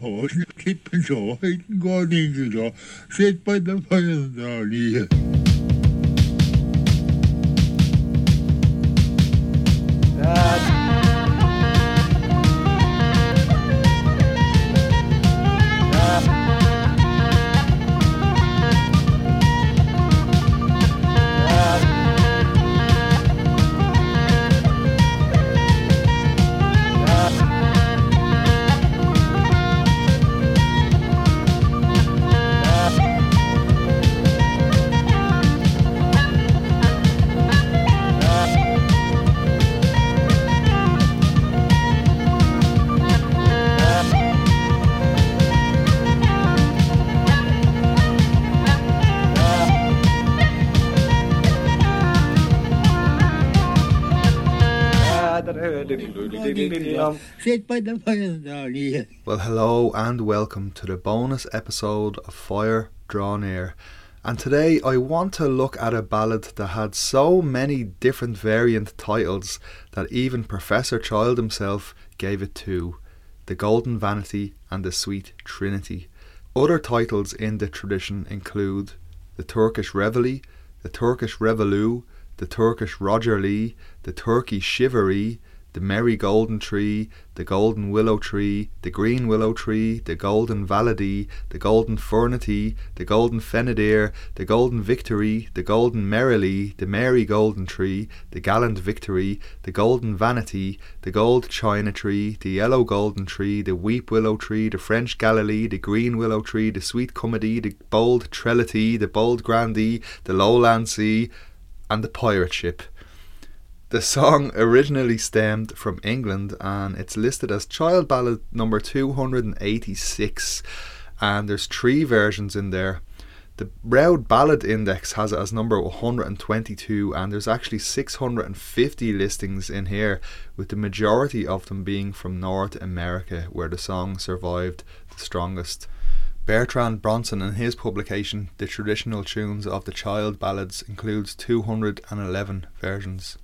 Hoje keep pensou, ainda igual ninguém, sete pai da fazenda ali. Well, hello and welcome to the bonus episode of Fire Draw Near. And today I want to look at a ballad that had so many different variant titles that even Professor Child himself gave it two The Golden Vanity and The Sweet Trinity. Other titles in the tradition include The Turkish Reveille, The Turkish Revoloo, The Turkish Rogherlee, The Turkey Shivaree, the merry golden tree, the golden willow tree, the green willow tree, the golden vallady, the golden furnity, the golden fenadier, the golden victory, the golden merrilee, the merry golden tree, the gallant victory, the golden vanity, the gold china tree, the yellow golden tree, the weep willow tree, the French Galilee, the green willow tree, the sweet kumadee, the bold trellitee, the bold grandee, the lowland sea, and the pirate ship. The song originally stemmed from England and it's listed as child ballad number 286 and there's three versions in there. The Roud Ballad Index has it as number 122 and there's actually 650 listings in here with the majority of them being from North America where the song survived the strongest. Bertrand Bronson in his publication The Traditional Tunes of the Child Ballads includes 211 versions.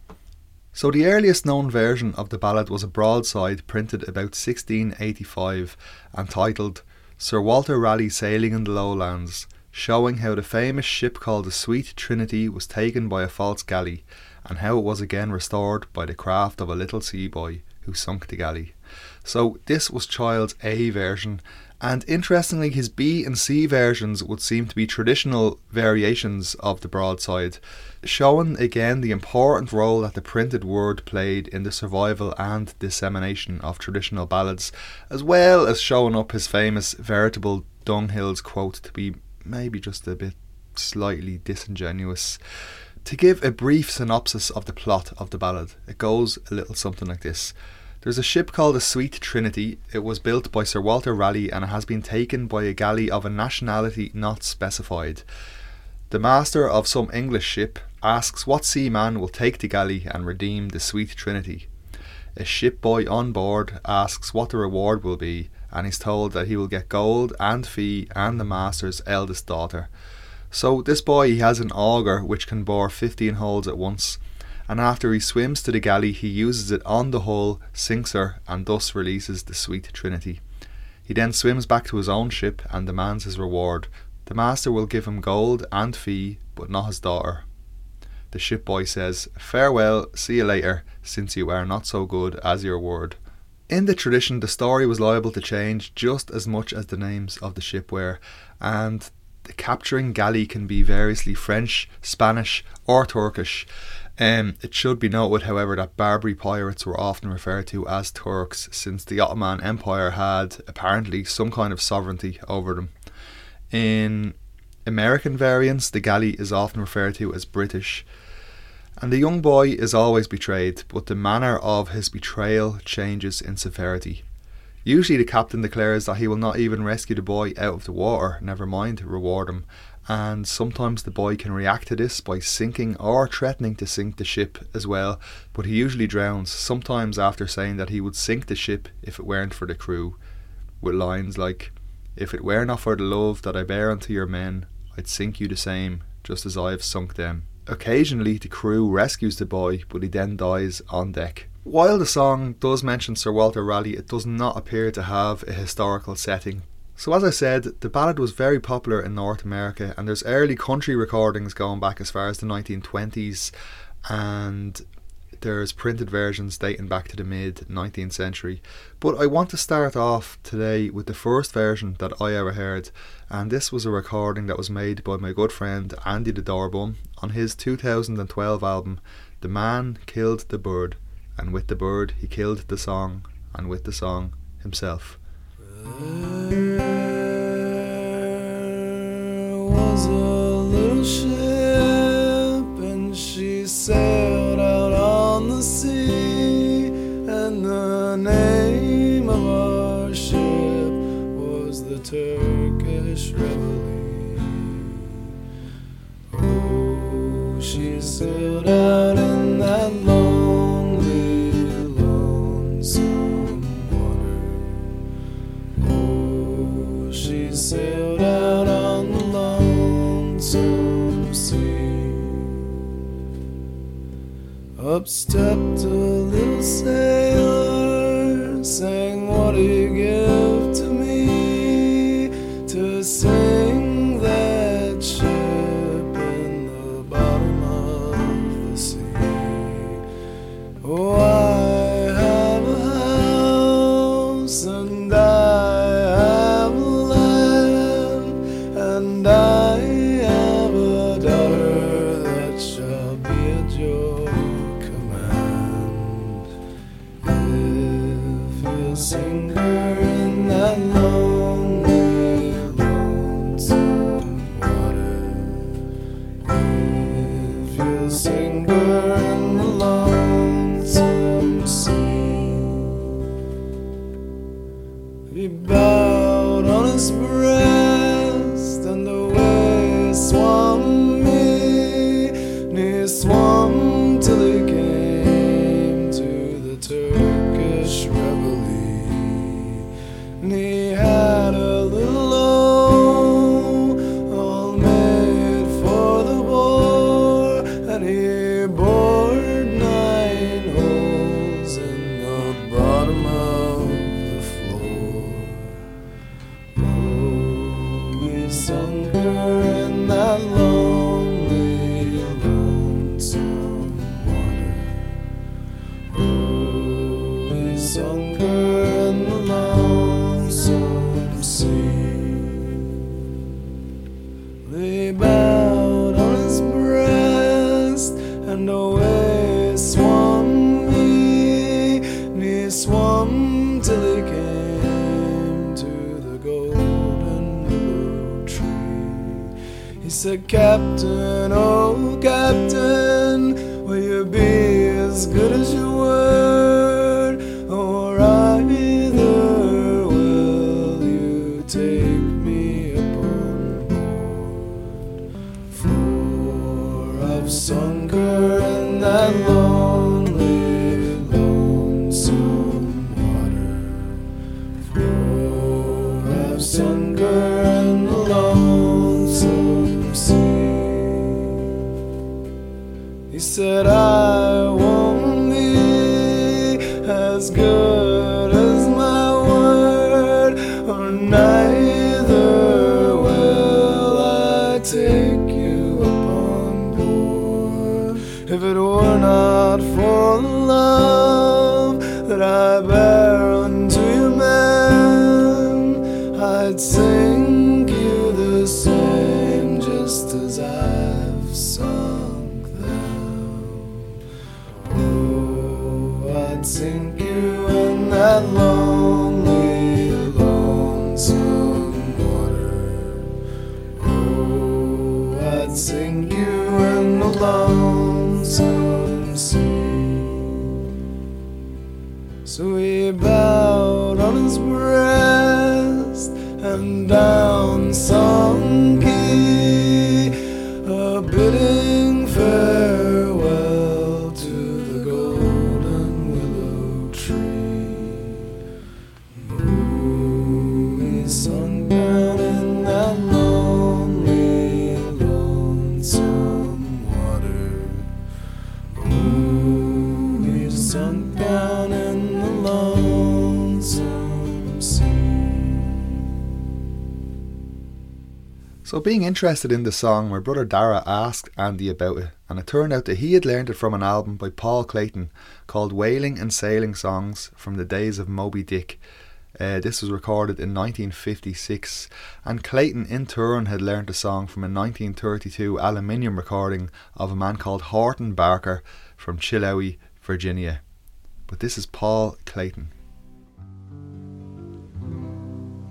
So the earliest known version of the ballad was a broadside printed about 1685 and titled Sir Walter Raleigh Sailing in the Lowlands, showing how the famous ship called the Sweet Trinity was taken by a false galley and how it was again restored by the craft of a little sea boy who sunk the galley. So this was Child's A version and interestingly his B and C versions would seem to be traditional variations of the broadside showing again the important role that the printed word played in the survival and dissemination of traditional ballads, as well as showing up his famous veritable Dunghills quote to be maybe just a bit slightly disingenuous. To give a brief synopsis of the plot of the ballad, it goes a little something like this. There's a ship called the Sweet Trinity. It was built by Sir Walter Raleigh and it has been taken by a galley of a nationality not specified. The master of some English ship asks what seaman will take the galley and redeem the Sweet Trinity. A ship boy on board asks what the reward will be, and is told that he will get gold and fee and the master's eldest daughter. So this boy he has an auger which can bore fifteen holes at once, and after he swims to the galley he uses it on the hull, sinks her, and thus releases the Sweet Trinity. He then swims back to his own ship and demands his reward. The master will give him gold and fee, but not his daughter. The ship boy says, Farewell, see you later, since you are not so good as your word. In the tradition, the story was liable to change just as much as the names of the ship were, and the capturing galley can be variously French, Spanish, or Turkish. Um, it should be noted, however, that Barbary pirates were often referred to as Turks, since the Ottoman Empire had apparently some kind of sovereignty over them. In American variants, the galley is often referred to as British. And the young boy is always betrayed, but the manner of his betrayal changes in severity. Usually, the captain declares that he will not even rescue the boy out of the water, never mind reward him, and sometimes the boy can react to this by sinking or threatening to sink the ship as well, but he usually drowns, sometimes after saying that he would sink the ship if it weren't for the crew, with lines like, If it were not for the love that I bear unto your men, I'd sink you the same, just as I have sunk them. Occasionally, the crew rescues the boy, but he then dies on deck. While the song does mention Sir Walter Raleigh, it does not appear to have a historical setting. So, as I said, the ballad was very popular in North America, and there's early country recordings going back as far as the 1920s, and there's printed versions dating back to the mid 19th century. But I want to start off today with the first version that I ever heard, and this was a recording that was made by my good friend Andy the Doorbum on his 2012 album, The Man Killed the Bird, and with the bird he killed the song, and with the song himself. There was a little ship and she sailed out on the sea and the name of our ship was the Turkish Reveille. Sailed out in that lonely, lonesome water. Oh, she sailed out on the lonesome sea. Up stepped a little sailor, sang, He being interested in the song, my brother Dara asked Andy about it, and it turned out that he had learned it from an album by Paul Clayton called Whaling and Sailing Songs from the Days of Moby Dick. Uh, this was recorded in 1956, and Clayton in turn had learned the song from a 1932 aluminium recording of a man called Horton Barker from Chilhowie, Virginia. But this is Paul Clayton.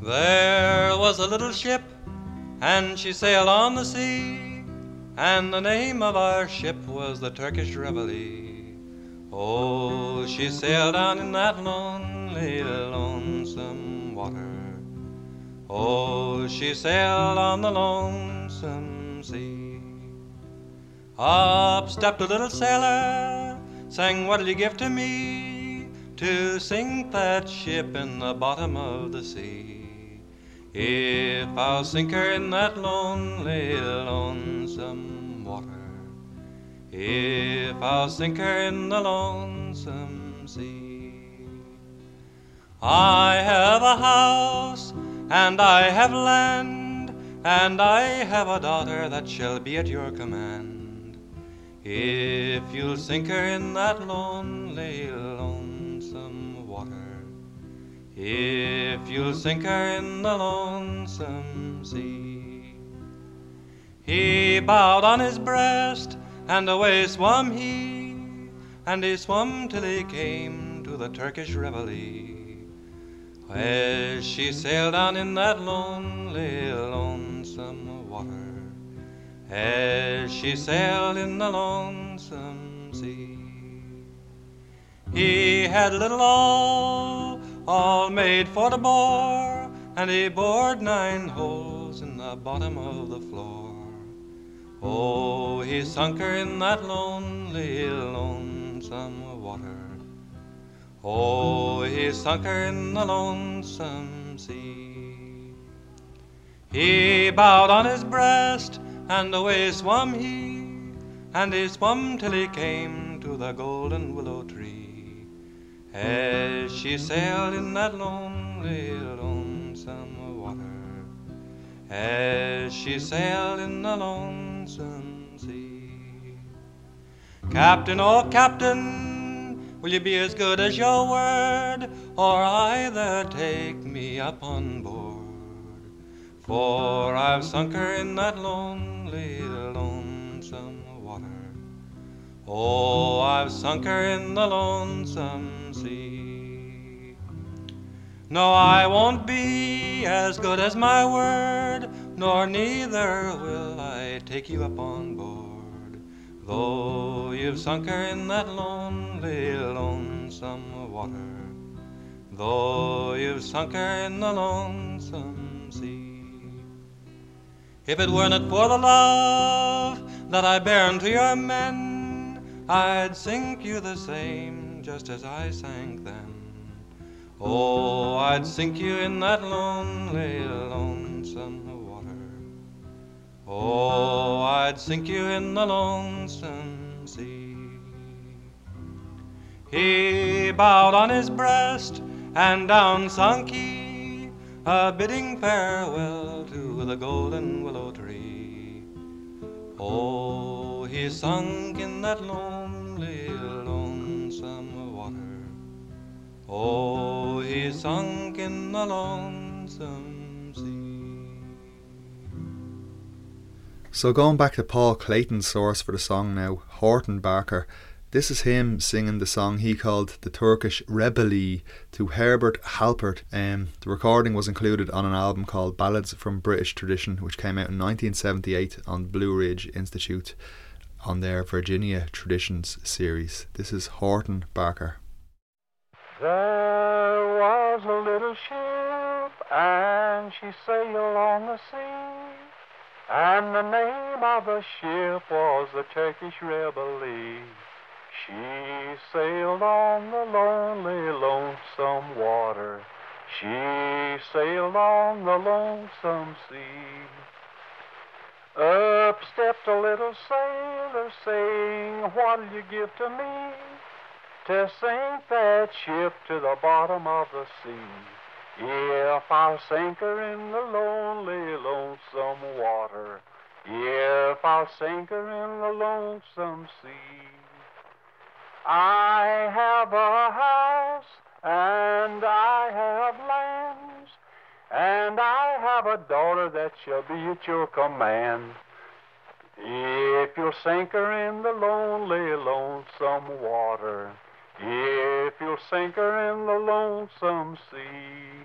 There was a little ship and she sailed on the sea, and the name of our ship was the Turkish Reveille. Oh, she sailed down in that lonely, lonesome water. Oh, she sailed on the lonesome sea. Up stepped a little sailor, sang, What'll you give to me to sink that ship in the bottom of the sea? If I'll sink her in that lonely, lonesome water, if I'll sink her in the lonesome sea, I have a house and I have land, and I have a daughter that shall be at your command. If you'll sink her in that lonely, lonesome if you'll sink her in the lonesome sea. He bowed on his breast, and away swam he, and he swam till he came to the Turkish Reveille. As she sailed on in that lonely, lonesome water, as she sailed in the lonesome sea. He had little all all made for the bore, and he bored nine holes in the bottom of the floor. Oh, he sunk her in that lonely, lonesome water. Oh, he sunk her in the lonesome sea. He bowed on his breast, and away swam he, and he swam till he came to the golden willow tree. As she sailed in that lonely, lonesome water, as she sailed in the lonesome sea. Captain, oh Captain, will you be as good as your word, or either take me up on board? For I've sunk her in that lonely, lonesome water. Oh, I've sunk her in the lonesome. No, I won't be as good as my word, nor neither will I take you up on board. Though you've sunk her in that lonely, lonesome water, though you've sunk her in the lonesome sea. If it were not for the love that I bear unto your men, I'd sink you the same just as I sank then. Oh, I'd sink you in that lonely, lonesome water. Oh, I'd sink you in the lonesome sea. He bowed on his breast, and down sunk he, a bidding farewell to the golden willow tree. Oh, he sunk in that lonely, Oh, he sunk in the lonesome sea. So going back to Paul Clayton's source for the song now, Horton Barker. This is him singing the song he called the Turkish Reveille to Herbert Halpert. Um, the recording was included on an album called Ballads from British Tradition, which came out in 1978 on Blue Ridge Institute on their Virginia Traditions series. This is Horton Barker. There was a little ship, and she sailed on the sea. And the name of the ship was the Turkish Reveille. She sailed on the lonely, lonesome water. She sailed on the lonesome sea. Up stepped a little sailor, saying, What'll you give to me? To sink that ship to the bottom of the sea. If I'll sink her in the lonely, lonesome water, if I'll sink her in the lonesome sea, I have a house and I have lands, and I have a daughter that shall be at your command. If you'll sink her in the lonely, lonesome water, if you'll sink her in the lonesome sea.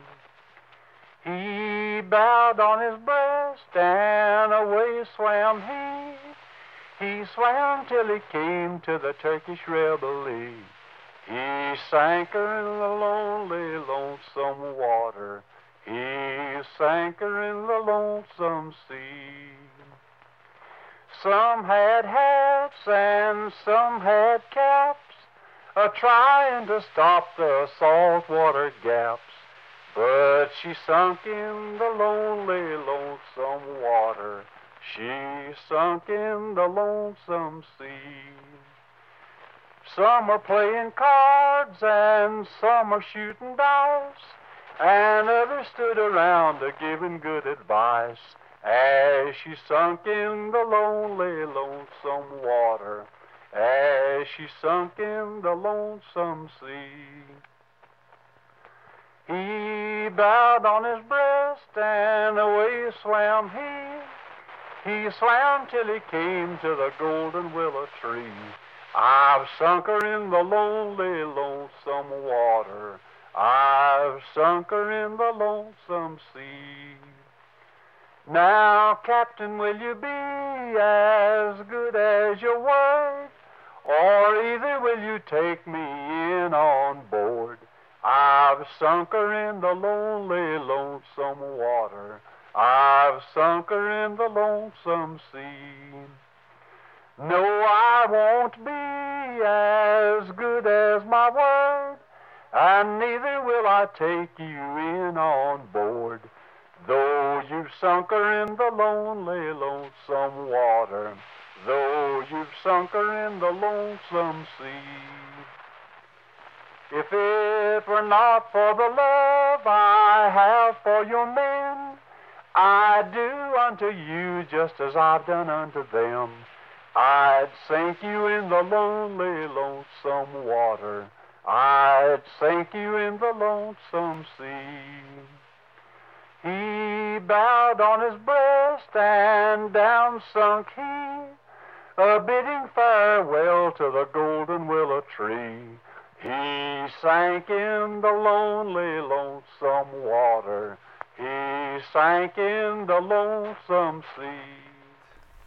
He bowed on his breast and away swam he. He swam till he came to the Turkish rebel. He sank her in the lonely, lonesome water. He sank her in the lonesome sea. Some had hats and some had caps, a trying to stop the saltwater gaps. But she sunk in the lonely, lonesome water. She sunk in the lonesome sea. Some are playing cards and some are shooting dice, and others stood around a giving good advice as she sunk in the lonely, lonesome water, as she sunk in the lonesome sea. He bowed on his breast and away swam he. He swam till he came to the golden willow tree. I've sunk her in the lonely, lonesome water. I've sunk her in the lonesome sea. Now, Captain, will you be as good as your word? Or either will you take me in on board? I've sunk her in the lonely, lonesome water. I've sunk her in the lonesome sea. No, I won't be as good as my word, and neither will I take you in on board. Though you've sunk her in the lonely, lonesome water, though you've sunk her in the lonesome sea. If it were not for the love I have for your men, I'd do unto you just as I've done unto them. I'd sink you in the lonely, lonesome water. I'd sink you in the lonesome sea. He bowed on his breast and down sunk he, a bidding farewell to the golden willow tree. He sank in the lonely, lonesome water. He sank in the lonesome sea.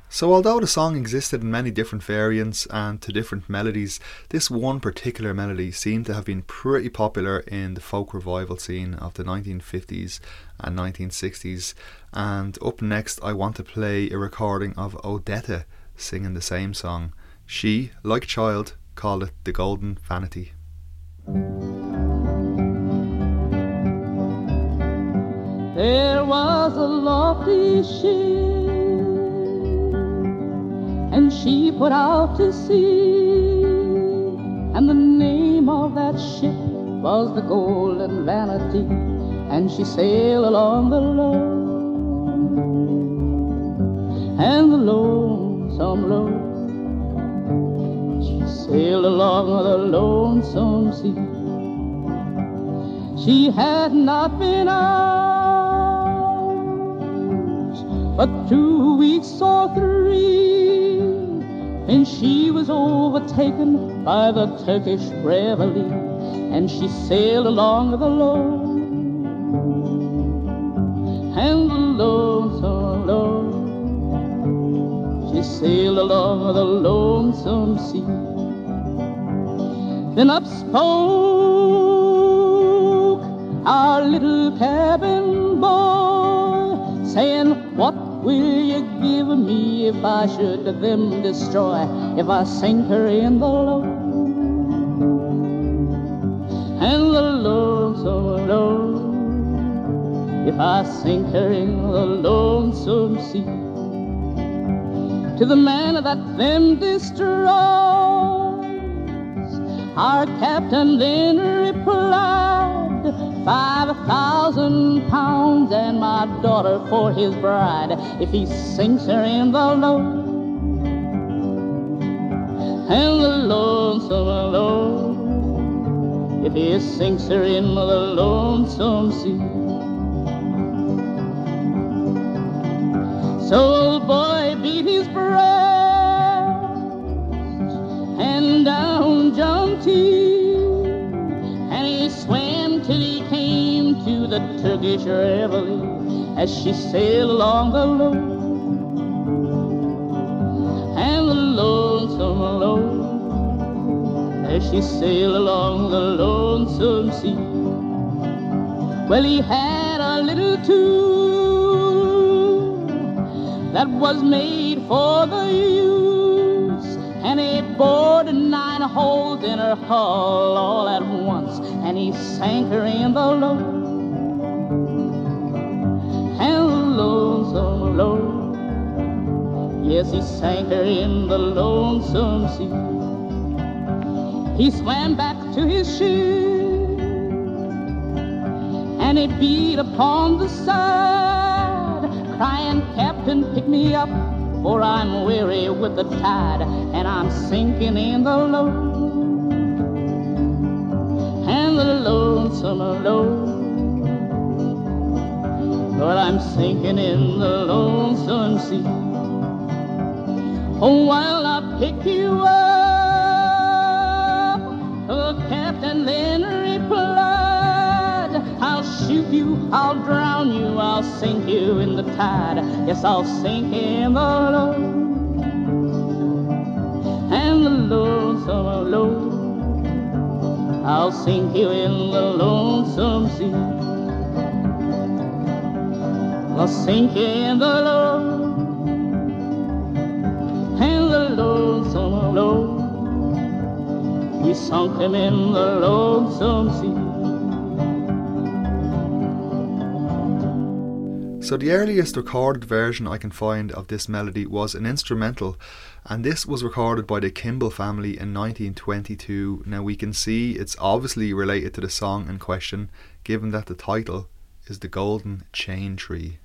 So, although the song existed in many different variants and to different melodies, this one particular melody seemed to have been pretty popular in the folk revival scene of the 1950s and 1960s. And up next, I want to play a recording of Odetta singing the same song. She, like Child, called it the Golden Vanity. There was a lofty ship, and she put out to sea, and the name of that ship was the Golden Vanity, and she sailed along the low and the lonesome low. She sailed along the lonesome sea. She had not been out but two weeks or three, and she was overtaken by the Turkish reveille, and she sailed along the low and the lonesome. Sailed along the lonesome sea. Then up spoke our little cabin boy, saying, What will you give me if I should them destroy, if I sink her in the low and the lonesome low? If I sink her in the lonesome sea, to the man that them destroys, our captain then replied, five thousand pounds and my daughter for his bride if he sinks her in the low and the lonesome if he sinks her in the lonesome sea. Old boy beat his breast and down jumped he, and he swam till he came to the Turkish reveille as she sailed along the low and the lonesome low as she sailed along the lonesome sea. Well, he had a little tool that was made for the use, and he bored nine holes in her hull all at once, and he sank her in the low. And lonesome low. Yes, he sank her in the lonesome sea. He swam back to his ship. And he beat upon the side, crying, Captain, pick me up, for I'm weary with the tide, and I'm sinking in the low and the lonesome low. But I'm sinking in the lonesome sea. Oh, while I pick you up, I'll drown you, I'll sink you in the tide. Yes, I'll sink in the low and the lonesome low. I'll sink you in the lonesome sea. I'll sink you in the low and the lonesome low. We sunk him in the lonesome sea. So, the earliest recorded version I can find of this melody was an instrumental, and this was recorded by the Kimball family in 1922. Now, we can see it's obviously related to the song in question, given that the title is The Golden Chain Tree.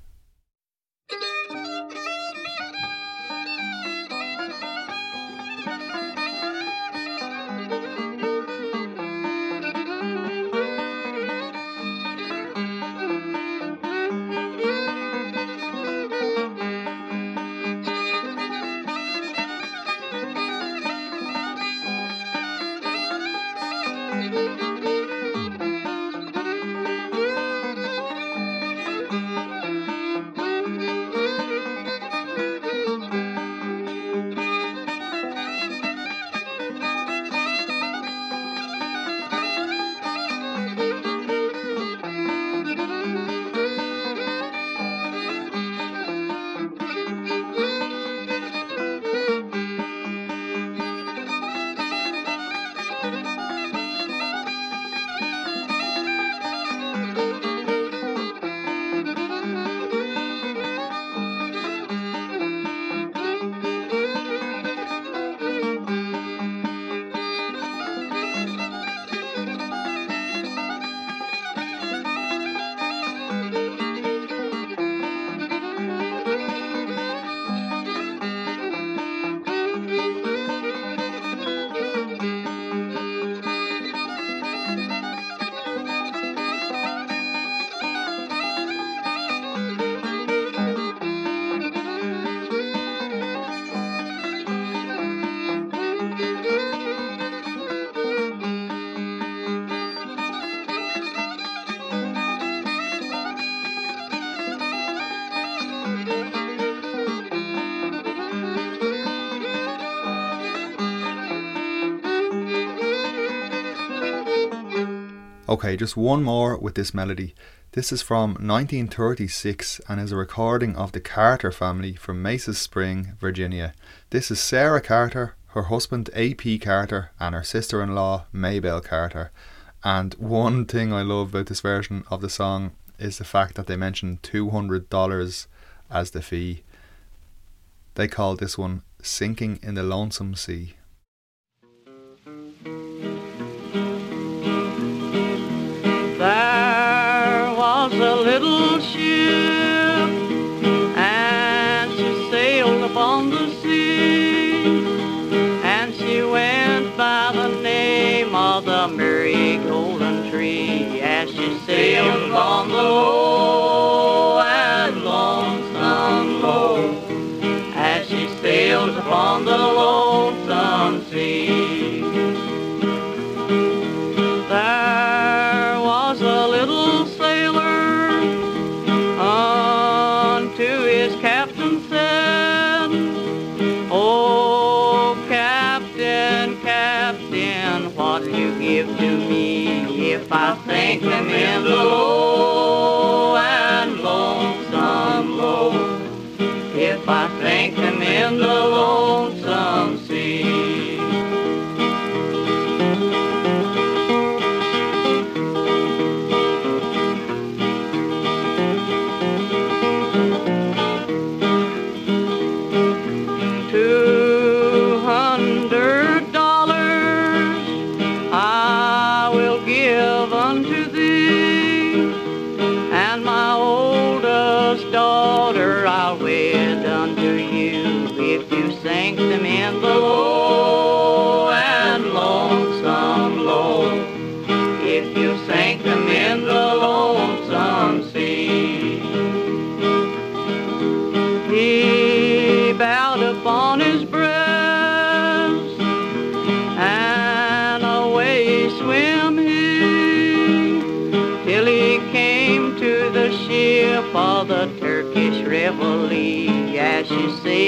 Okay, just one more with this melody. This is from 1936 and is a recording of the Carter family from Maces Spring, Virginia. This is Sarah Carter, her husband A.P. Carter, and her sister in law Maybelle Carter. And one thing I love about this version of the song is the fact that they mention $200 as the fee. They call this one Sinking in the Lonesome Sea. Upon the low and lonesome low as she sails upon the lonesome if I sink him in the low and lonesome low? If I sink him in the lonesome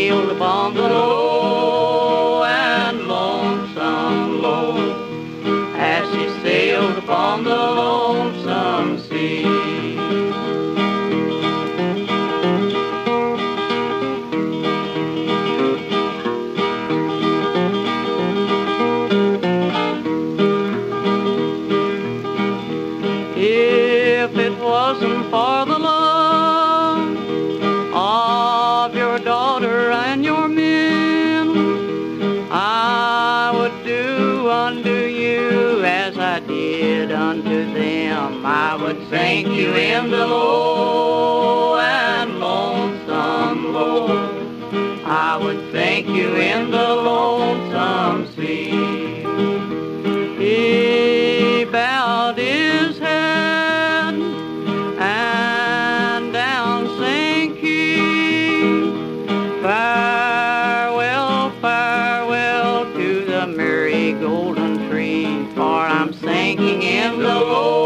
sailed upon the low and lonesome low, as she sailed upon the lonesome sink you in the low and lonesome low. I would sink you in the lonesome sea. He bowed his head and down sank he. Farewell, farewell to the merry golden tree, for I'm sinking in the low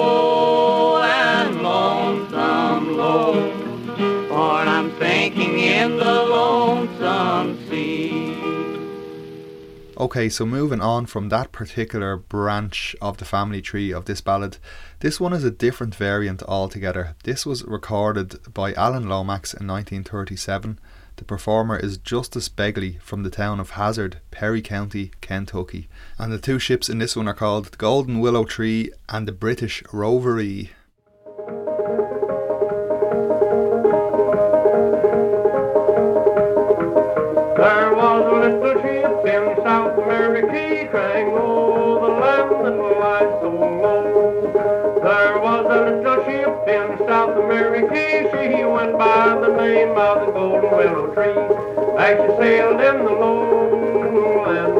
in the lonesome sea. Okay, so moving on from that particular branch of the family tree of this ballad, this one is a different variant altogether. This was recorded by Alan Lomax in 1937. The performer is Justus Begley from the town of Hazard, Perry County, Kentucky. And the two ships in this one are called the Golden Willow Tree and the British Rovery. In South America, she went by the name of the Golden Willow Tree. As she sailed in the low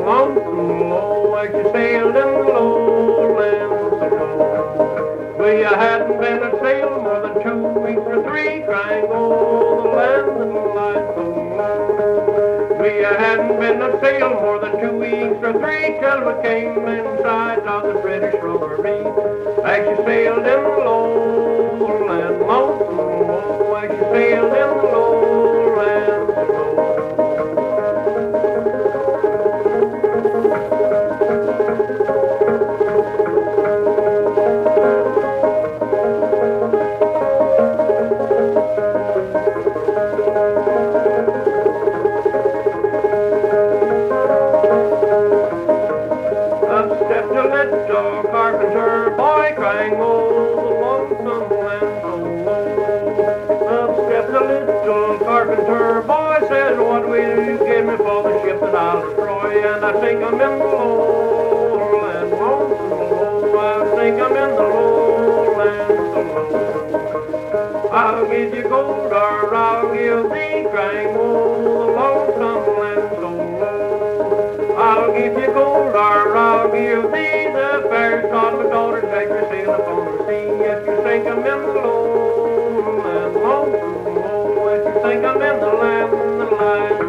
lonesome low, as she sailed in the low land so low. We hadn't been at sail more than two weeks or three, crying, oh, the land lies so low. We hadn't been a sail more than two weeks or three till we came inside of the British Rovery. As she sailed in the and lonesome low, as she sailed in the and low. And I I'm in the low land, lonesome low. I I'm in the low land so. I'll give you gold or I'll give thee crying, oh, the lonesome land so. I'll give you gold or I'll give thee the fairest of my daughters as you sail the sea. If you sink sank 'em in the lowland, lonesome oh, low, as she sank 'em in the land, the land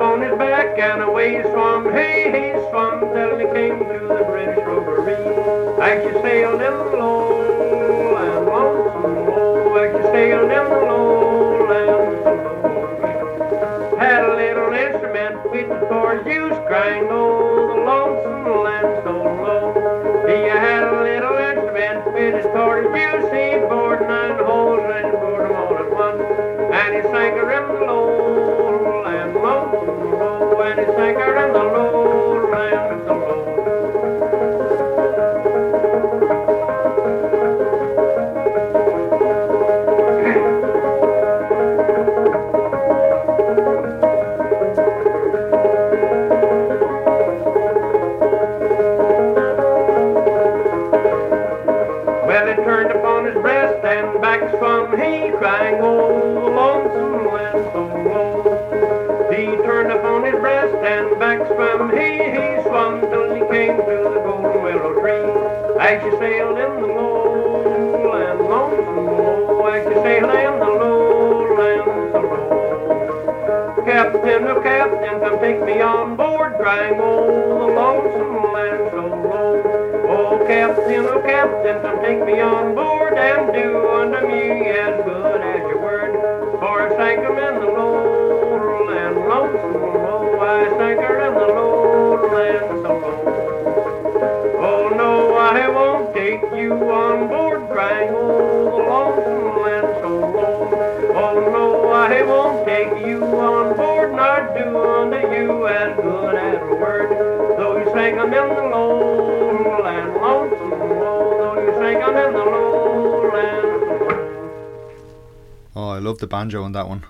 upon his back and away he swam he, he swam till he came to the British Rovery. As you sailed in the lowland, lonesome low, as you sailed in the lowland so low. Had a little instrument fit for use, crying, Oh, the lonesome land so low. He had a little instrument fitted for use, he bored nine holes and bored them all at once. And he in the lowland, low, and he sank her in the lowland captain, oh, captain, come take me on board and do unto me as good as your word. For I sank 'em in the lowland, lonesome oh, low. I sank her in the lowland so low. Oh, no, I won't take you on board, crying, Oh, the lonesome land so low. Oh, no, I won't take you on board, nor do unto you as good as a word. Though you sank 'em in the lowland, lonesome low, though you sank 'em in the lowland. Oh, I love the banjo on that one.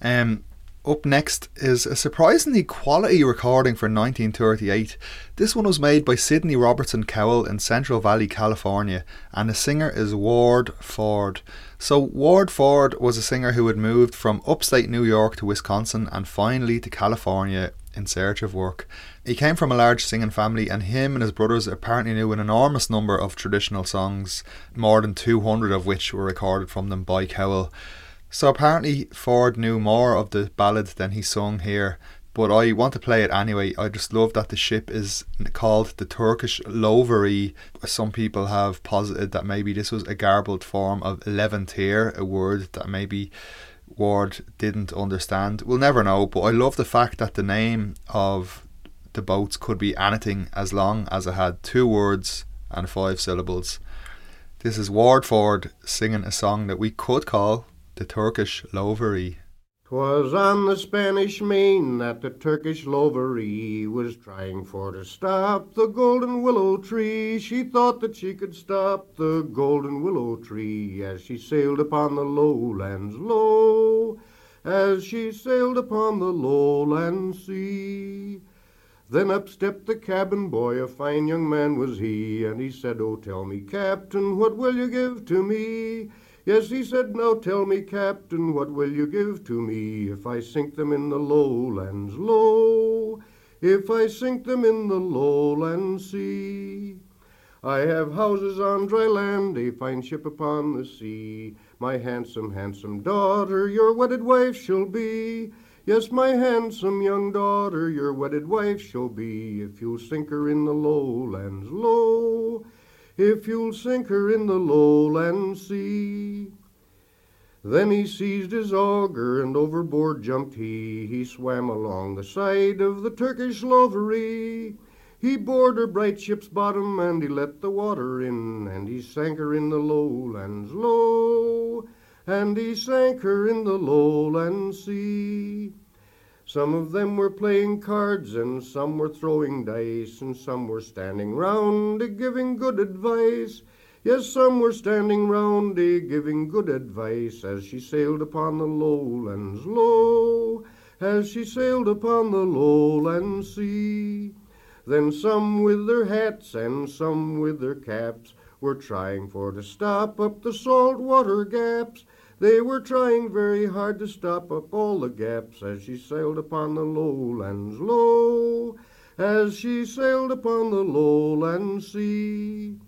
Um, up next is a surprisingly quality recording for 1938. This one was made by Sidney Robertson Cowell in Central Valley, California, and the singer is Warde Ford. So, Warde Ford was a singer who had moved from upstate New York to Wisconsin and finally to California in search of work. He came from a large singing family, and him and his brothers apparently knew an enormous number of traditional songs, more than 200 of which were recorded from them by Cowell. So apparently Ford knew more of the ballad than he sung here, but I want to play it anyway. I just love that the ship is called the Turkish Lovery. Some people have posited that maybe this was a garbled form of Levantir, a word that maybe Warde didn't understand. We'll never know, but I love the fact that the name of the boats could be anything as long as it had two words and five syllables. This is Warde Ford singing a song that we could call the Turkish Lovery. 'Twas on the Spanish main that the Turkish Lovery was trying for to stop the golden willow tree. She thought that she could stop the golden willow tree as she sailed upon the lowlands low, as she sailed upon the lowland sea. Then up stepped the cabin boy, a fine young man was he, and he said, Oh, tell me, Captain, what will you give to me? Yes, he said, Now tell me, Captain, what will you give to me if I sink them in the lowlands low? If I sink them in the lowland sea? I have houses on dry land, a fine ship upon the sea. My handsome, handsome daughter, your wedded wife shall be. Yes, my handsome young daughter, your wedded wife shall be, if you'll sink her in the lowlands low, if you'll sink her in the lowland sea. Then he seized his auger and overboard jumped he. He swam along the side of the Turkish Lovery. He bored her bright ship's bottom and he let the water in, and he sank her in the lowlands low, and he sank her in the lowland sea. Some of them were playing cards, and some were throwing dice, and some were standing round a giving good advice. Yes, some were standing round a giving good advice as she sailed upon the lowlands low, as she sailed upon the lowland sea. Then some with their hats and some with their caps were trying for to stop up the salt water gaps. They were trying very hard to stop up all the gaps as she sailed upon the lowlands low, as she sailed upon the lowland sea.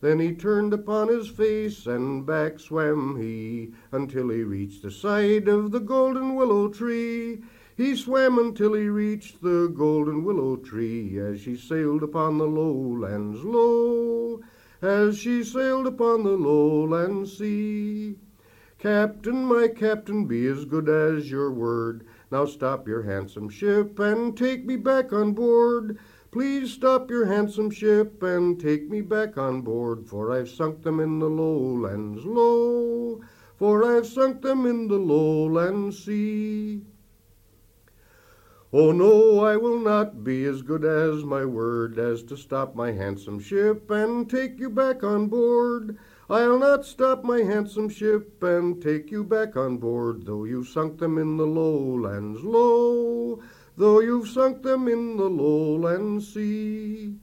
Then he turned upon his face and back swam he until he reached the side of the golden willow tree. He swam until he reached the golden willow tree as she sailed upon the lowlands low, as she sailed upon the lowland sea. Captain, my captain, be as good as your word. Now stop your handsome ship and take me back on board. Please stop your handsome ship and take me back on board, for I've sunk them in the lowlands low, for I've sunk them in the lowland sea. Oh no, I will not be as good as my word as to stop my handsome ship and take you back on board. I'll not stop my handsome ship and take you back on board, though you've sunk them in the lowlands low, though you've sunk them in the lowland sea.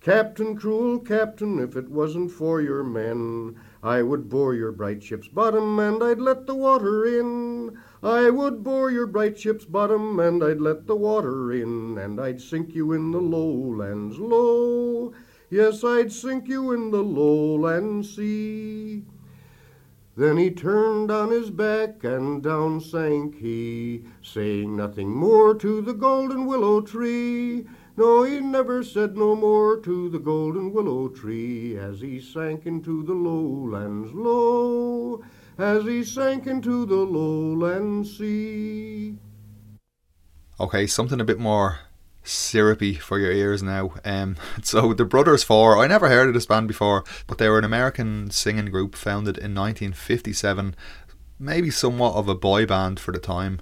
Captain, cruel captain, if it wasn't for your men, I would bore your bright ship's bottom and I'd let the water in. I would bore your bright ship's bottom and I'd let the water in, and I'd sink you in the lowlands low. Yes, I'd sink you in the lowland sea. Then he turned on his back and down sank he, saying nothing more to the golden willow tree. No, he never said no more to the golden willow tree as he sank into the lowlands low, as he sank into the lowland sea. Okay, something a bit more syrupy for your ears now. Um, so the Brothers Four, I never heard of this band before, but they were an American singing group founded in 1957, maybe somewhat of a boy band for the time,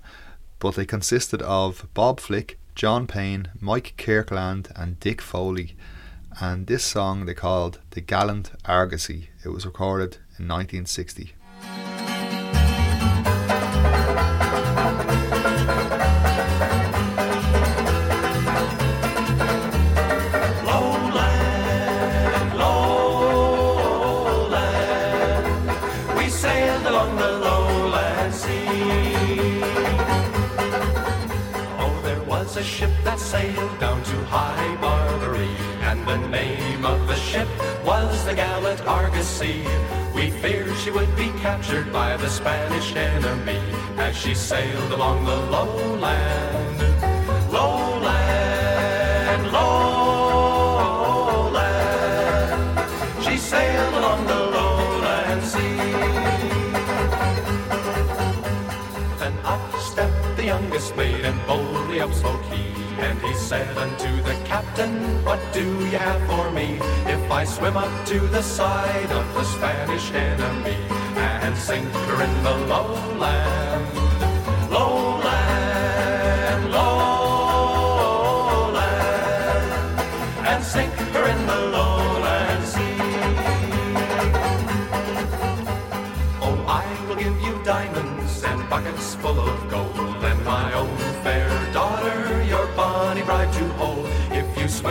but they consisted of Bob Flick, John Paine, Mike Kirkland, and Dick Foley. And this song they called The Gallant Argosy. It was recorded in 1960. Ship was the gallant Argosy. We feared she would be captured by the Spanish enemy as she sailed along the lowland. Lowland, lowland, she sailed along the lowland sea. Then up stepped the youngest mate and boldly up spoke he. And he said unto the captain, What do you have for me? If I swim up to the side of the Spanish enemy and sink her in the lowland, lowland,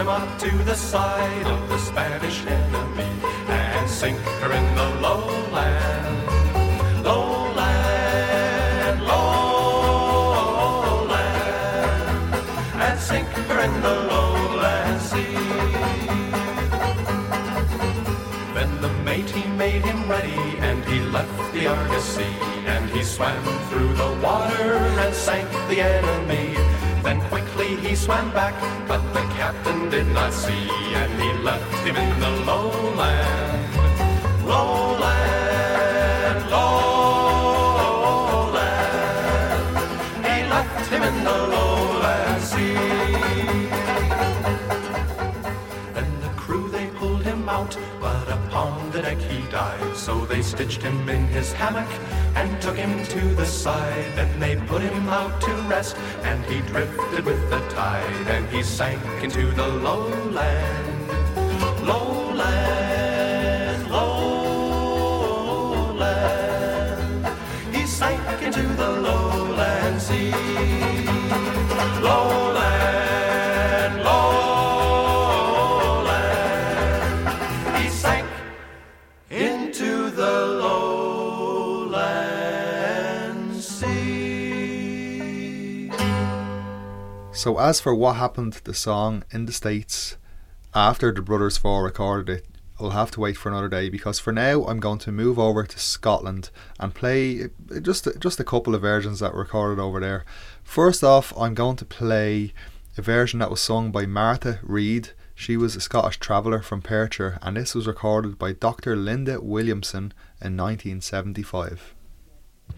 swim up to the side of the Spanish enemy and sink her in the lowland, lowland, lowland, and sink her in the lowland sea. Then the mate he made him ready, and he left the Argosy, and he swam through the water and sank the enemy. He swam back, but the captain did not see, and he left him in the lowland, lowland, So they stitched him in his hammock and took him to the side. Then they put him out to rest and he drifted with the tide. And he sank into the lowland, lowland, lowland. He sank into the So, as for what happened to the song in the States after the Brothers Four recorded it, I'll have to wait for another day because for now I'm going to move over to Scotland and play just just a couple of versions that were recorded over there. First off, I'm going to play a version that was sung by Martha Reid. She was a Scottish traveller from Perthshire, and this was recorded by Dr. Linda Williamson in 1975.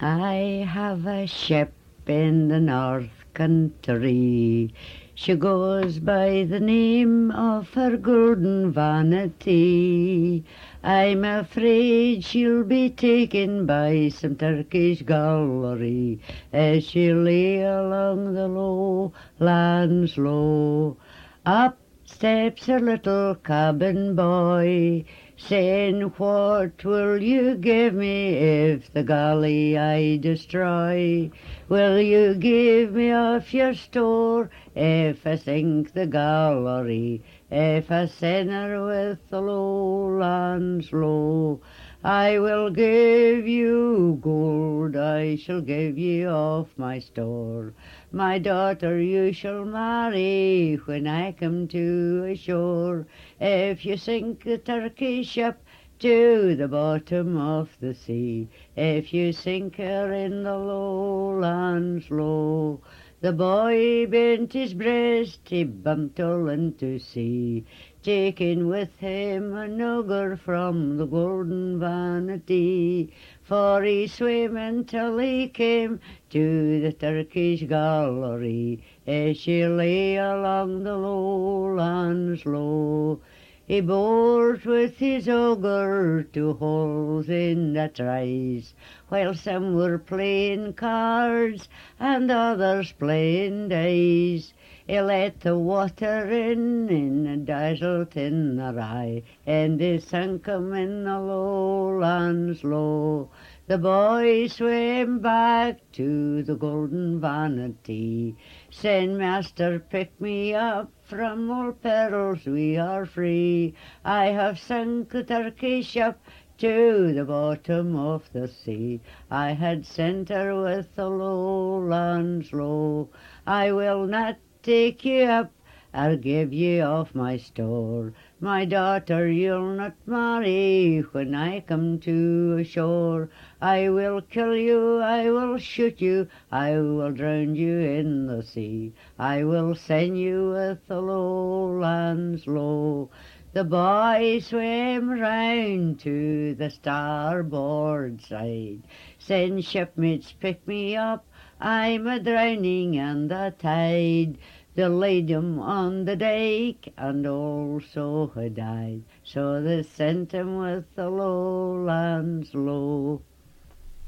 I have a ship in the North Country. She goes by the name of her golden vanity. I'm afraid she'll be taken by some Turkish gallery as she lay along the lowlands low. Up steps a little cabin boy, saying, What will you give me if the galley I destroy? Will you give me off your store if I sink the gallery? If I sinner with the lowlands low? I will give you gold, I shall give you off my store. My daughter you shall marry when I come to ashore. If you sink the Turkish ship to the bottom of the sea, if you sink her in the lowlands low, the boy bent his breast, he bumped all into sea, taking with him an nugger from the golden vanity. For he swam until he came to the Turkish gallery, as she lay along the lowlands low. He bored with his auger two holes in the tries, while some were playing cards and others playing dice. He let the water in in a dazzled in the eye, and they he sunk 'em in the lowlands low. The boy swam back to the golden vanity, saying, Master, pick me up from all perils, we are free. I have sunk the Turkish ship to the bottom of the sea. I had sent her with the lowlands low. I will not take you up I'll give you off my store. My daughter, you'll not marry when I come to ashore. I will kill you, I will shoot you, I will drown you in the sea. I will send you with the lowlands low. The boy swam round to the starboard side. Send shipmates pick me up, I'm a drowning in the tide. They laid him on the deck and also he died. So they sent him with the lowlands low.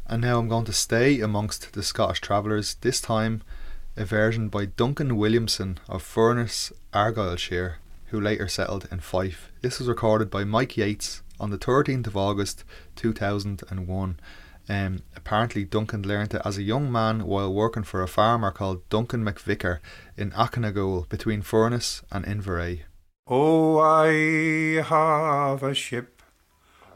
And now I'm going to stay amongst the Scottish travellers, this time a version by Duncan Williamson of Furnace, Argyllshire, who later settled in Fife. This was recorded by Mike Yates on the 13th of August 2001. Um, apparently, Duncan learned it as a young man while working for a farmer called Duncan McVicker in Achnagool between Furnace and Inveraray. Oh, I have a ship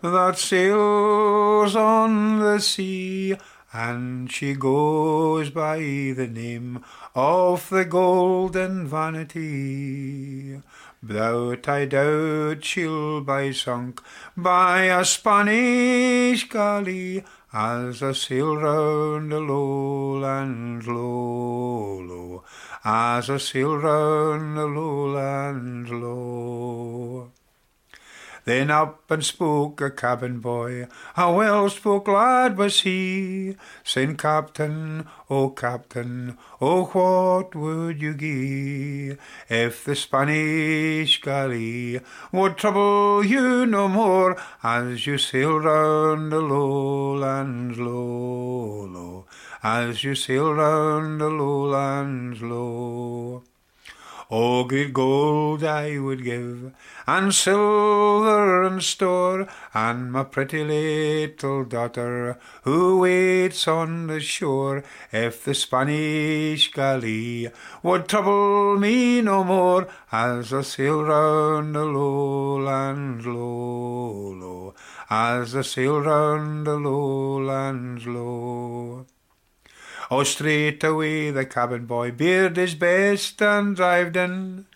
that sails on the sea, and she goes by the name of the Golden Vanity. Without I doubt she'll be sunk by a Spanish galley as I sail round the lowlands low, low, as I sail round the lowlands low. Then up and spoke a cabin boy, a well spoke lad was he, saying, Captain, oh Captain, oh what would you gie? If the Spanish galley would trouble you no more as you sail round the lowlands low, low, as you sail round the lowlands low? Oh, good gold I would give, and silver and store, and my pretty little daughter who waits on the shore, if the Spanish galley would trouble me no more, as I sail round the lowlands low, low, as I sail round the lowlands low. Oh, straight away the cabin boy beard his best and dived in.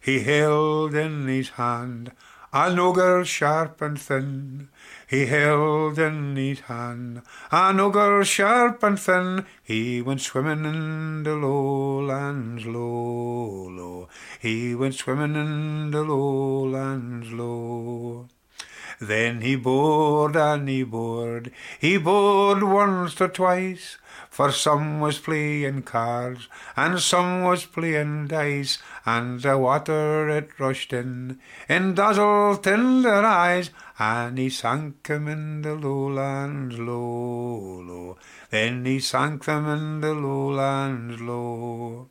He held in his hand an auger sharp and thin. He held in his hand an auger sharp and thin. He went swimming in the lowlands low, low. He went swimming in the lowlands low. Then he bored and he bored, he bored once or twice, for some was playing cards, and some was playing dice, and the water it rushed in, in dazzled tender eyes, and he sank him in the lowlands low, low. Then he sank them in the lowlands low.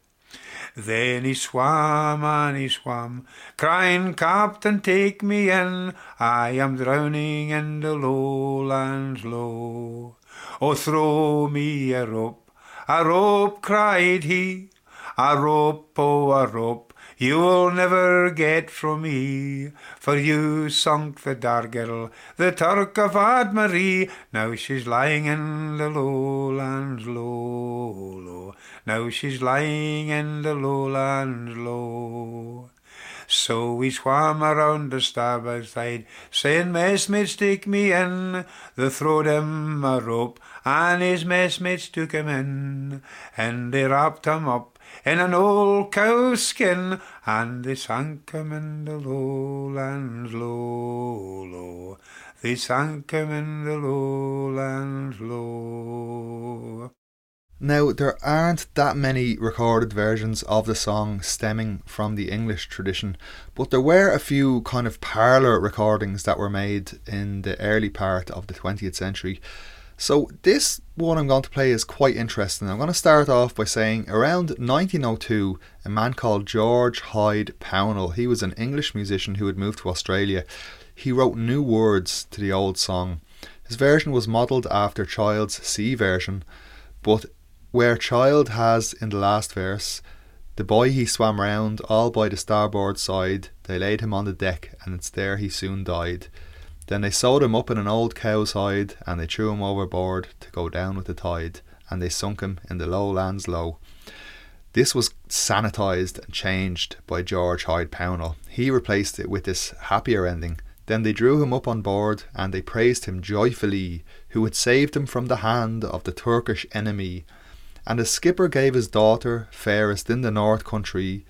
Then he swam and he swam, crying, Captain, take me in, I am drowning in the lowlands low. Oh, throw me a rope, a rope, cried he, a rope, oh, a rope, you will never get from me, for you sunk the Dargel, the Turk of Admarie. Now she's lying in the lowlands low, low. Now she's lying in the lowlands low. So we swam around the starboard side, saying, Messmates, take me in. They throwed them a rope, and his messmates took him in, and they wrapped him up in an old cow skin, and they sank him in the lowlands low, low. They sank him in the lowlands low. Now, there aren't that many recorded versions of the song stemming from the English tradition, but there were a few kind of parlour recordings that were made in the early part of the 20th century. So, this one I'm going to play is quite interesting. I'm going to start off by saying around 1902, a man called George Hyde Pownall, he was an English musician who had moved to Australia, he wrote new words to the old song. His version was modelled after Child's C version, but where Child has in the last verse, the boy he swam round all by the starboard side, they laid him on the deck, and it's there he soon died. Then they sewed him up in an old cow's hide, and they threw him overboard to go down with the tide, and they sunk him in the lowlands low. This was sanitized and changed by George Hyde Pownall. He replaced it with this happier ending. Then they drew him up on board, and they praised him joyfully, who had saved him from the hand of the Turkish enemy. And the skipper gave his daughter, fairest in the north country,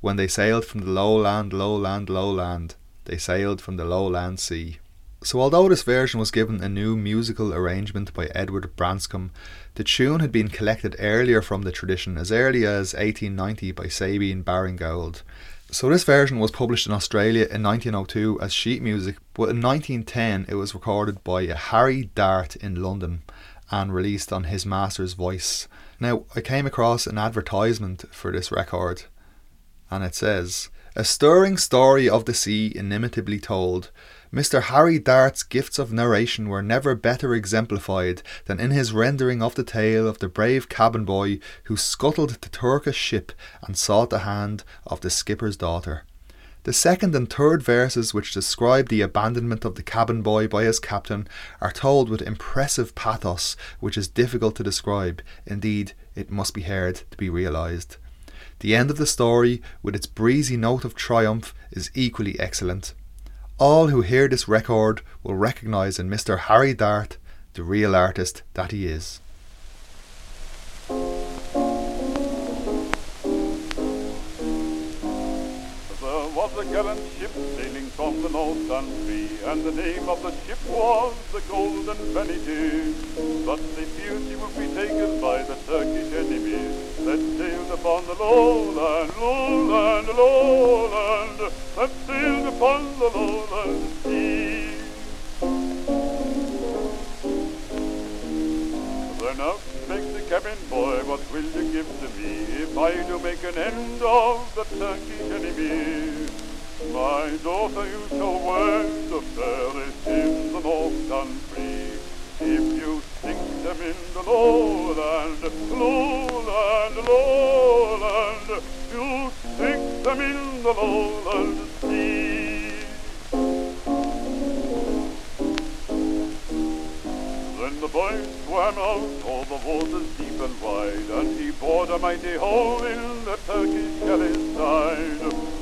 when they sailed from the lowland, lowland, lowland, they sailed from the lowland sea. So, although this version was given a new musical arrangement by Edward Branscombe, the tune had been collected earlier from the tradition, as early as 1890 by Sabine Baring-Gould. So, this version was published in Australia in 1902 as sheet music, but in 1910 it was recorded by Harry Dart in London and released on his master's voice. Now, I came across an advertisement for this record, and it says, A stirring story of the sea inimitably told. Mr. Harry Dart's gifts of narration were never better exemplified than in his rendering of the tale of the brave cabin boy who scuttled the Turkish ship and sought the hand of the skipper's daughter. The second and third verses, which describe the abandonment of the cabin boy by his captain, are told with impressive pathos which is difficult to describe. Indeed, it must be heard to be realised. The end of the story, with its breezy note of triumph, is equally excellent. All who hear this record will recognise in Mr. Harry Dart the real artist that he is. Gallant ship sailing from the northern sea, and the name of the ship was the Golden Vanity. But they feared she would be taken by the Turkish enemies that sailed upon the lowland, lowland, lowland, that sailed upon the lowland sea. Then up begs the cabin boy, what will you give to me if I do make an end of the Turkish enemy. My daughter, you shall wed the fairest in the North Country. If you sink them in the lowland, lowland, lowland, you sink them in the lowland sea. Then the boy swam out all the waters deep and wide, and he bored a mighty hole in the Turkish galley's side.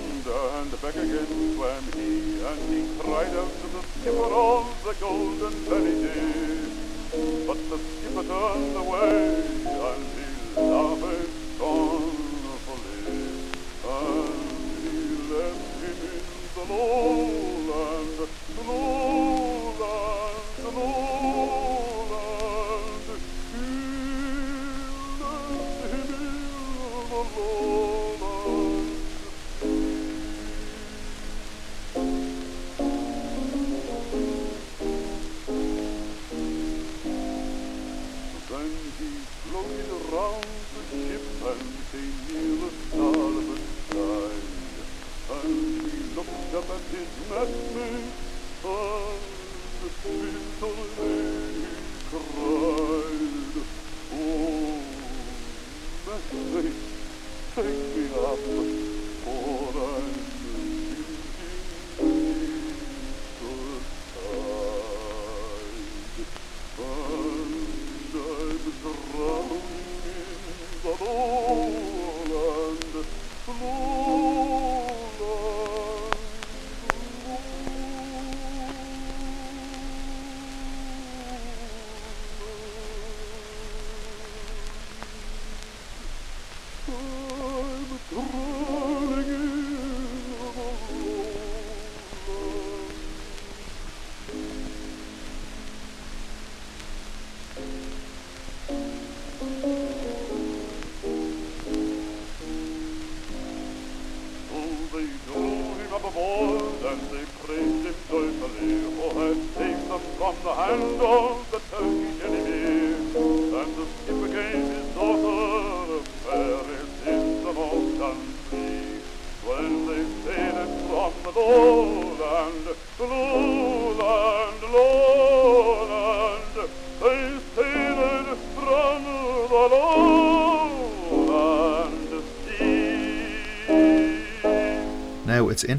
and back again swam he, and he cried out to the skipper of the golden vanity. But the skipper turned away, and he laughed scornfully, and he left him in the lowland, lowland, drew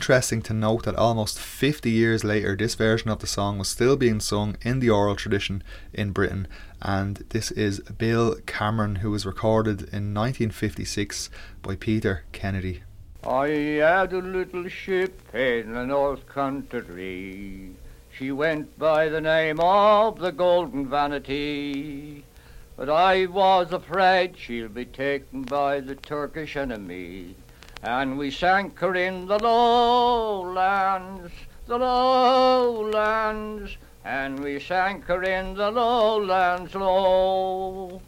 interesting to note that almost 50 years later, this version of the song was still being sung in the oral tradition in Britain, and this is Bill Cameron, who was recorded in 1956 by Peter Kennedy. I had a little ship in the North Country. She went by the name of the Golden Vanity. But I was afraid she'll be taken by the Turkish enemy. And we sank her in the lowlands, the lowlands. And we sank her in the lowlands low.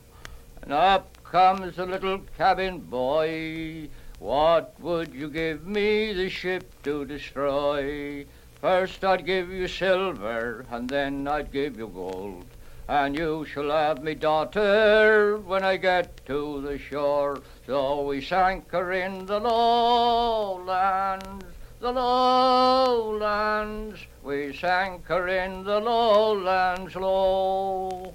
And up comes the little cabin boy. What would you give me the ship to destroy? First I'd give you silver, and then I'd give you gold. And you shall have me daughter when I get to the shore. So we sank her in the lowlands, the lowlands. We sank her in the lowlands low.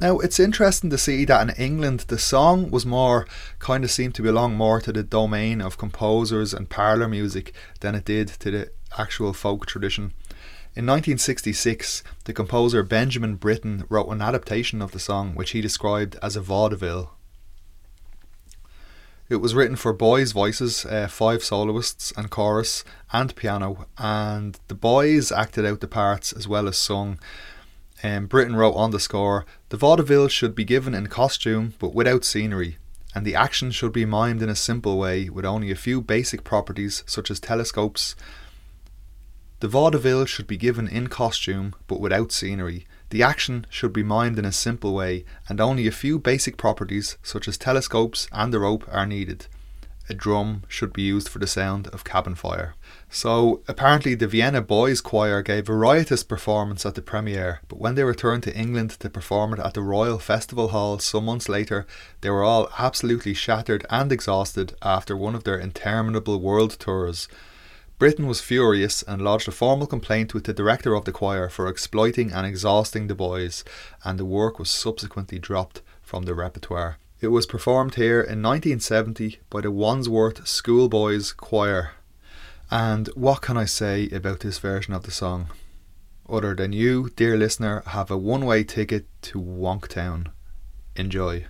Now, it's interesting to see that in England the song was more, kind of seemed to belong more to the domain of composers and parlour music than it did to the actual folk tradition. In 1966, the composer Benjamin Britten wrote an adaptation of the song which he described as a vaudeville. It was written for boys' voices, uh, five soloists and chorus, and piano, and the boys acted out the parts as well as sung. Um, Britten wrote on the score The vaudeville should be given in costume but without scenery, and the action should be mimed in a simple way with only a few basic properties such as telescopes, The vaudeville should be given in costume but without scenery. The action should be mimed in a simple way, and only a few basic properties, such as telescopes and a rope, are needed. A drum should be used for the sound of cabin fire. So, apparently, the Vienna Boys Choir gave a riotous performance at the premiere, but when they returned to England to perform it at the Royal Festival Hall some months later, they were all absolutely shattered and exhausted after one of their interminable world tours. Britten was furious and lodged a formal complaint with the director of the choir for exploiting and exhausting the boys, and the work was subsequently dropped from the repertoire. It was performed here in 1970 by the Wandsworth Schoolboys Choir. And what can I say about this version of the song? Other than you, dear listener, have a one way ticket to Wonktown. Enjoy.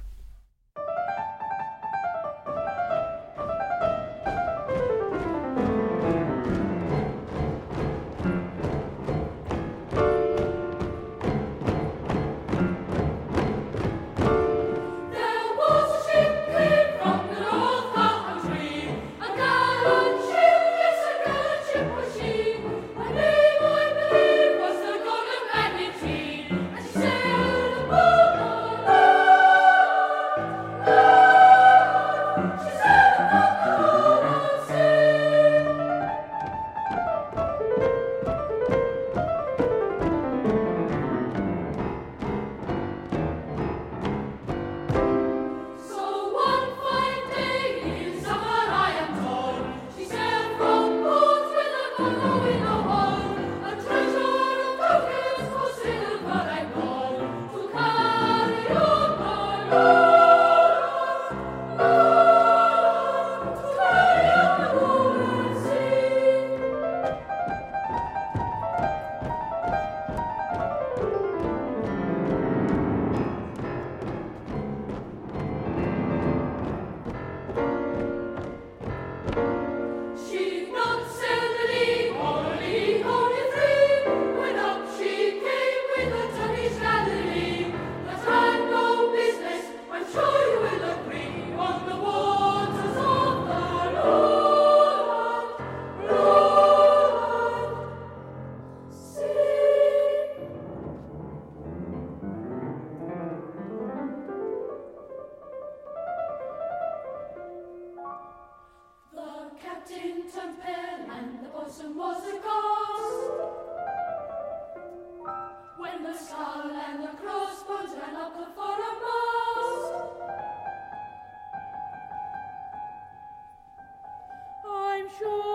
And the boatswain was. When the skull and the crossbones ran up the foremast. I'm sure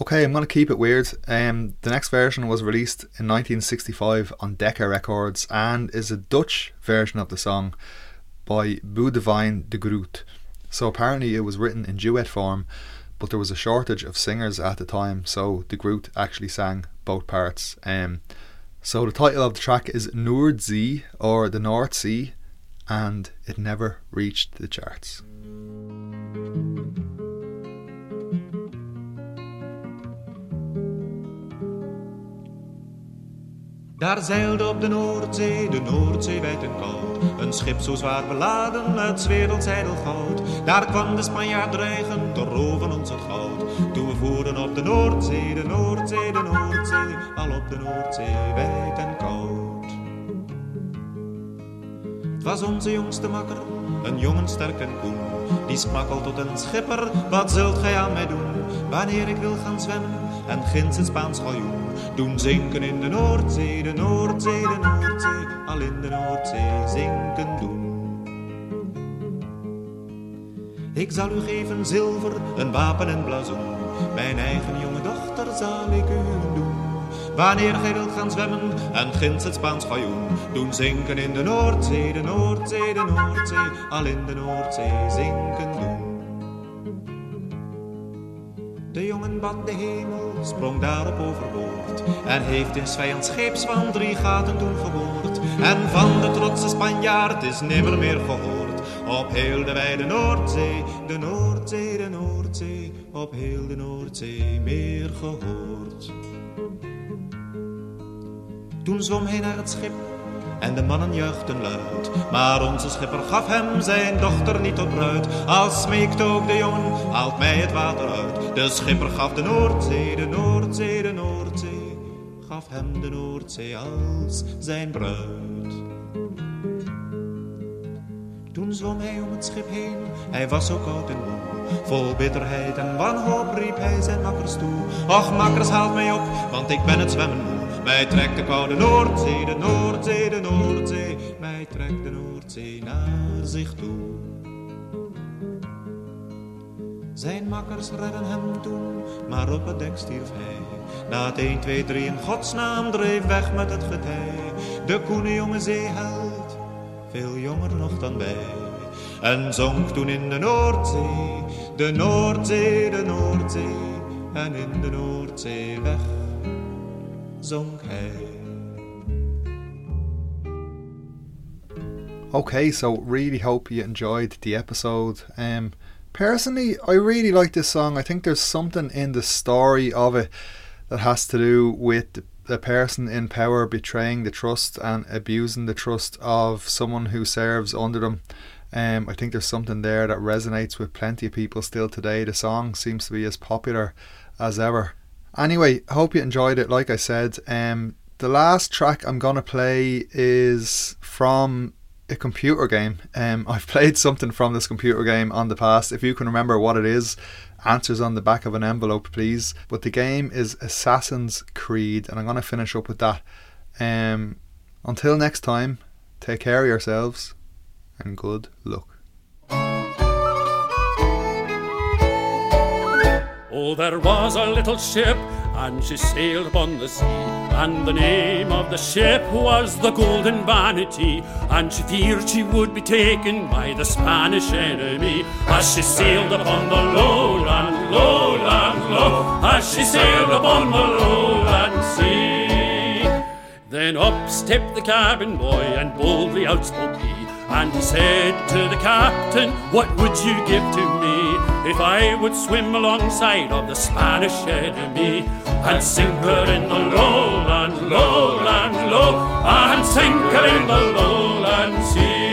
Okay, I'm going to keep it weird. Um, the next version was released in 1965 on Decca Records and is a Dutch version of the song by Boudewijn de Groot. So apparently it was written in duet form, but there was a shortage of singers at the time, so de Groot actually sang both parts. Um, so the title of the track is Noordzee or the North Sea, and it never reached the charts. Daar zeilde op de Noordzee, de Noordzee wijd en koud. Een schip zo zwaar beladen met 's werelds goud. Daar kwam de Spanjaard dreigen te roven ons het goud. Toen we voeren op de Noordzee, de Noordzee, de Noordzee. Al op de Noordzee wijd en koud. Het was onze jongste makker, een jongen sterk en koen. Die al tot een schipper, wat zult gij aan mij doen? Wanneer ik wil gaan zwemmen en ginds het Spaans galjoen. Doen zinken in de Noordzee, de Noordzee, de Noordzee. Al in de Noordzee zinken doen. Ik zal u geven zilver, een wapen en blazoen. Mijn eigen jonge dochter zal ik u doen. Wanneer gij wilt gaan zwemmen en ginds het Spaans galjoen. Doen zinken in de Noordzee, de Noordzee, de Noordzee. Al in de Noordzee zinken doen. De jongen bad de hemel, sprong daarop overboord. En heeft in 's vijands scheepswand drie gaten toen geboord. En van de trotse Spanjaard is nimmer meer gehoord. Op heel de wijde Noordzee, de Noordzee, de Noordzee. Op heel de Noordzee meer gehoord. Toen zwom hij naar het schip en de mannen juichten luid. Maar onze schipper gaf hem zijn dochter niet tot bruid. Als smeekte ook de jongen, haalt mij het water uit. De schipper gaf de Noordzee, de Noordzee, de Noordzee. Gaf hem de Noordzee als zijn bruid. Toen zwom hij om het schip heen, hij was zo koud en moe. Vol bitterheid en wanhoop riep hij zijn makkers toe. Och, makkers, haalt mij op, want ik ben het zwemmen moe. Mij trekt de koude Noordzee, de Noordzee, de Noordzee. Mij trekt de Noordzee naar zich toe. Zijn makkers redden hem toen, maar op het dek stierf hij. Na het 1, 2, 3 in godsnaam dreef weg met het getij. De koene jonge zeeheld, veel jonger nog dan wij. En zonk toen in de Noordzee, de Noordzee, de Noordzee. En in de Noordzee weg. Okay, so really hope you enjoyed the episode. Um, personally, I really like this song. I think there's something in the story of it that has to do with the, person in power betraying the trust and abusing the trust of someone who serves under them. Um, I think there's something there that resonates with plenty of people still today. The song seems to be as popular as ever. Anyway, I hope you enjoyed it. Like I said, um, the last track I'm gonna play is from a computer game. Um, I've played something from this computer game on the past. If you can remember what it is, answers on the back of an envelope, please. But the game is Assassin's Creed, and I'm gonna finish up with that. Um, until next time, take care of yourselves, and good luck. Oh, there was a little ship, and she sailed upon the sea. And the name of the ship was the Golden Vanity. And she feared she would be taken by the Spanish enemy. As she sailed upon the lowland, lowland, low. As she sailed upon the lowland sea. Then up stepped the cabin boy, and boldly out spoke he. And he said to the captain, What would you give to me if I would swim alongside of the Spanish enemy and sink her in the lowland, lowland, low, and sink her in the lowland sea?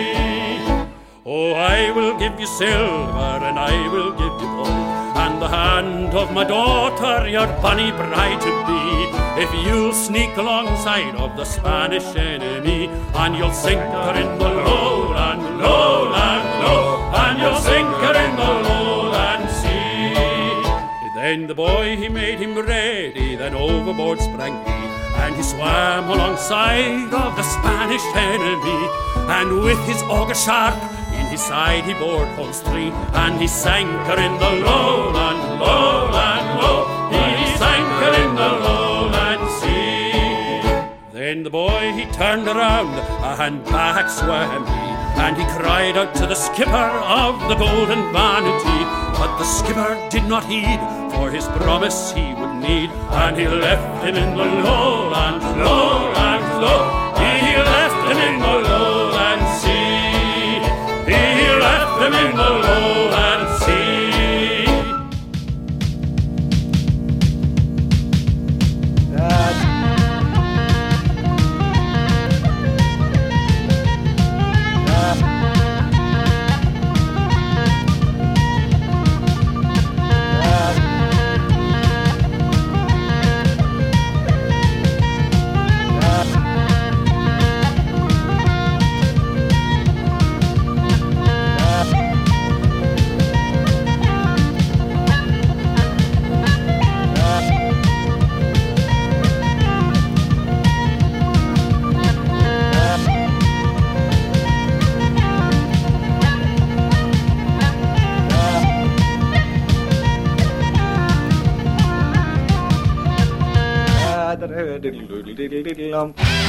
Oh, I will give you silver and I will give you gold and the hand of my daughter, your bonny bride to be. If you'll sneak alongside of the Spanish enemy, and you'll sink her in the lowland, lowland, low, and you'll sink her in the lowland sea. Then the boy he made him ready, then overboard sprang he, and he swam alongside of the Spanish enemy, and with his auger sharp in his side he bored holes three, and he sank her in the lowland, lowland, low. He Then the boy he turned around and back swam he, and he cried out to the skipper of the Golden Vanity. But the skipper did not heed, for his promise he would need, and he left him in the lowland, lowland, low. He left him in the lowland sea. He left him in the lowland da da da diddle doodle diddle diddle um.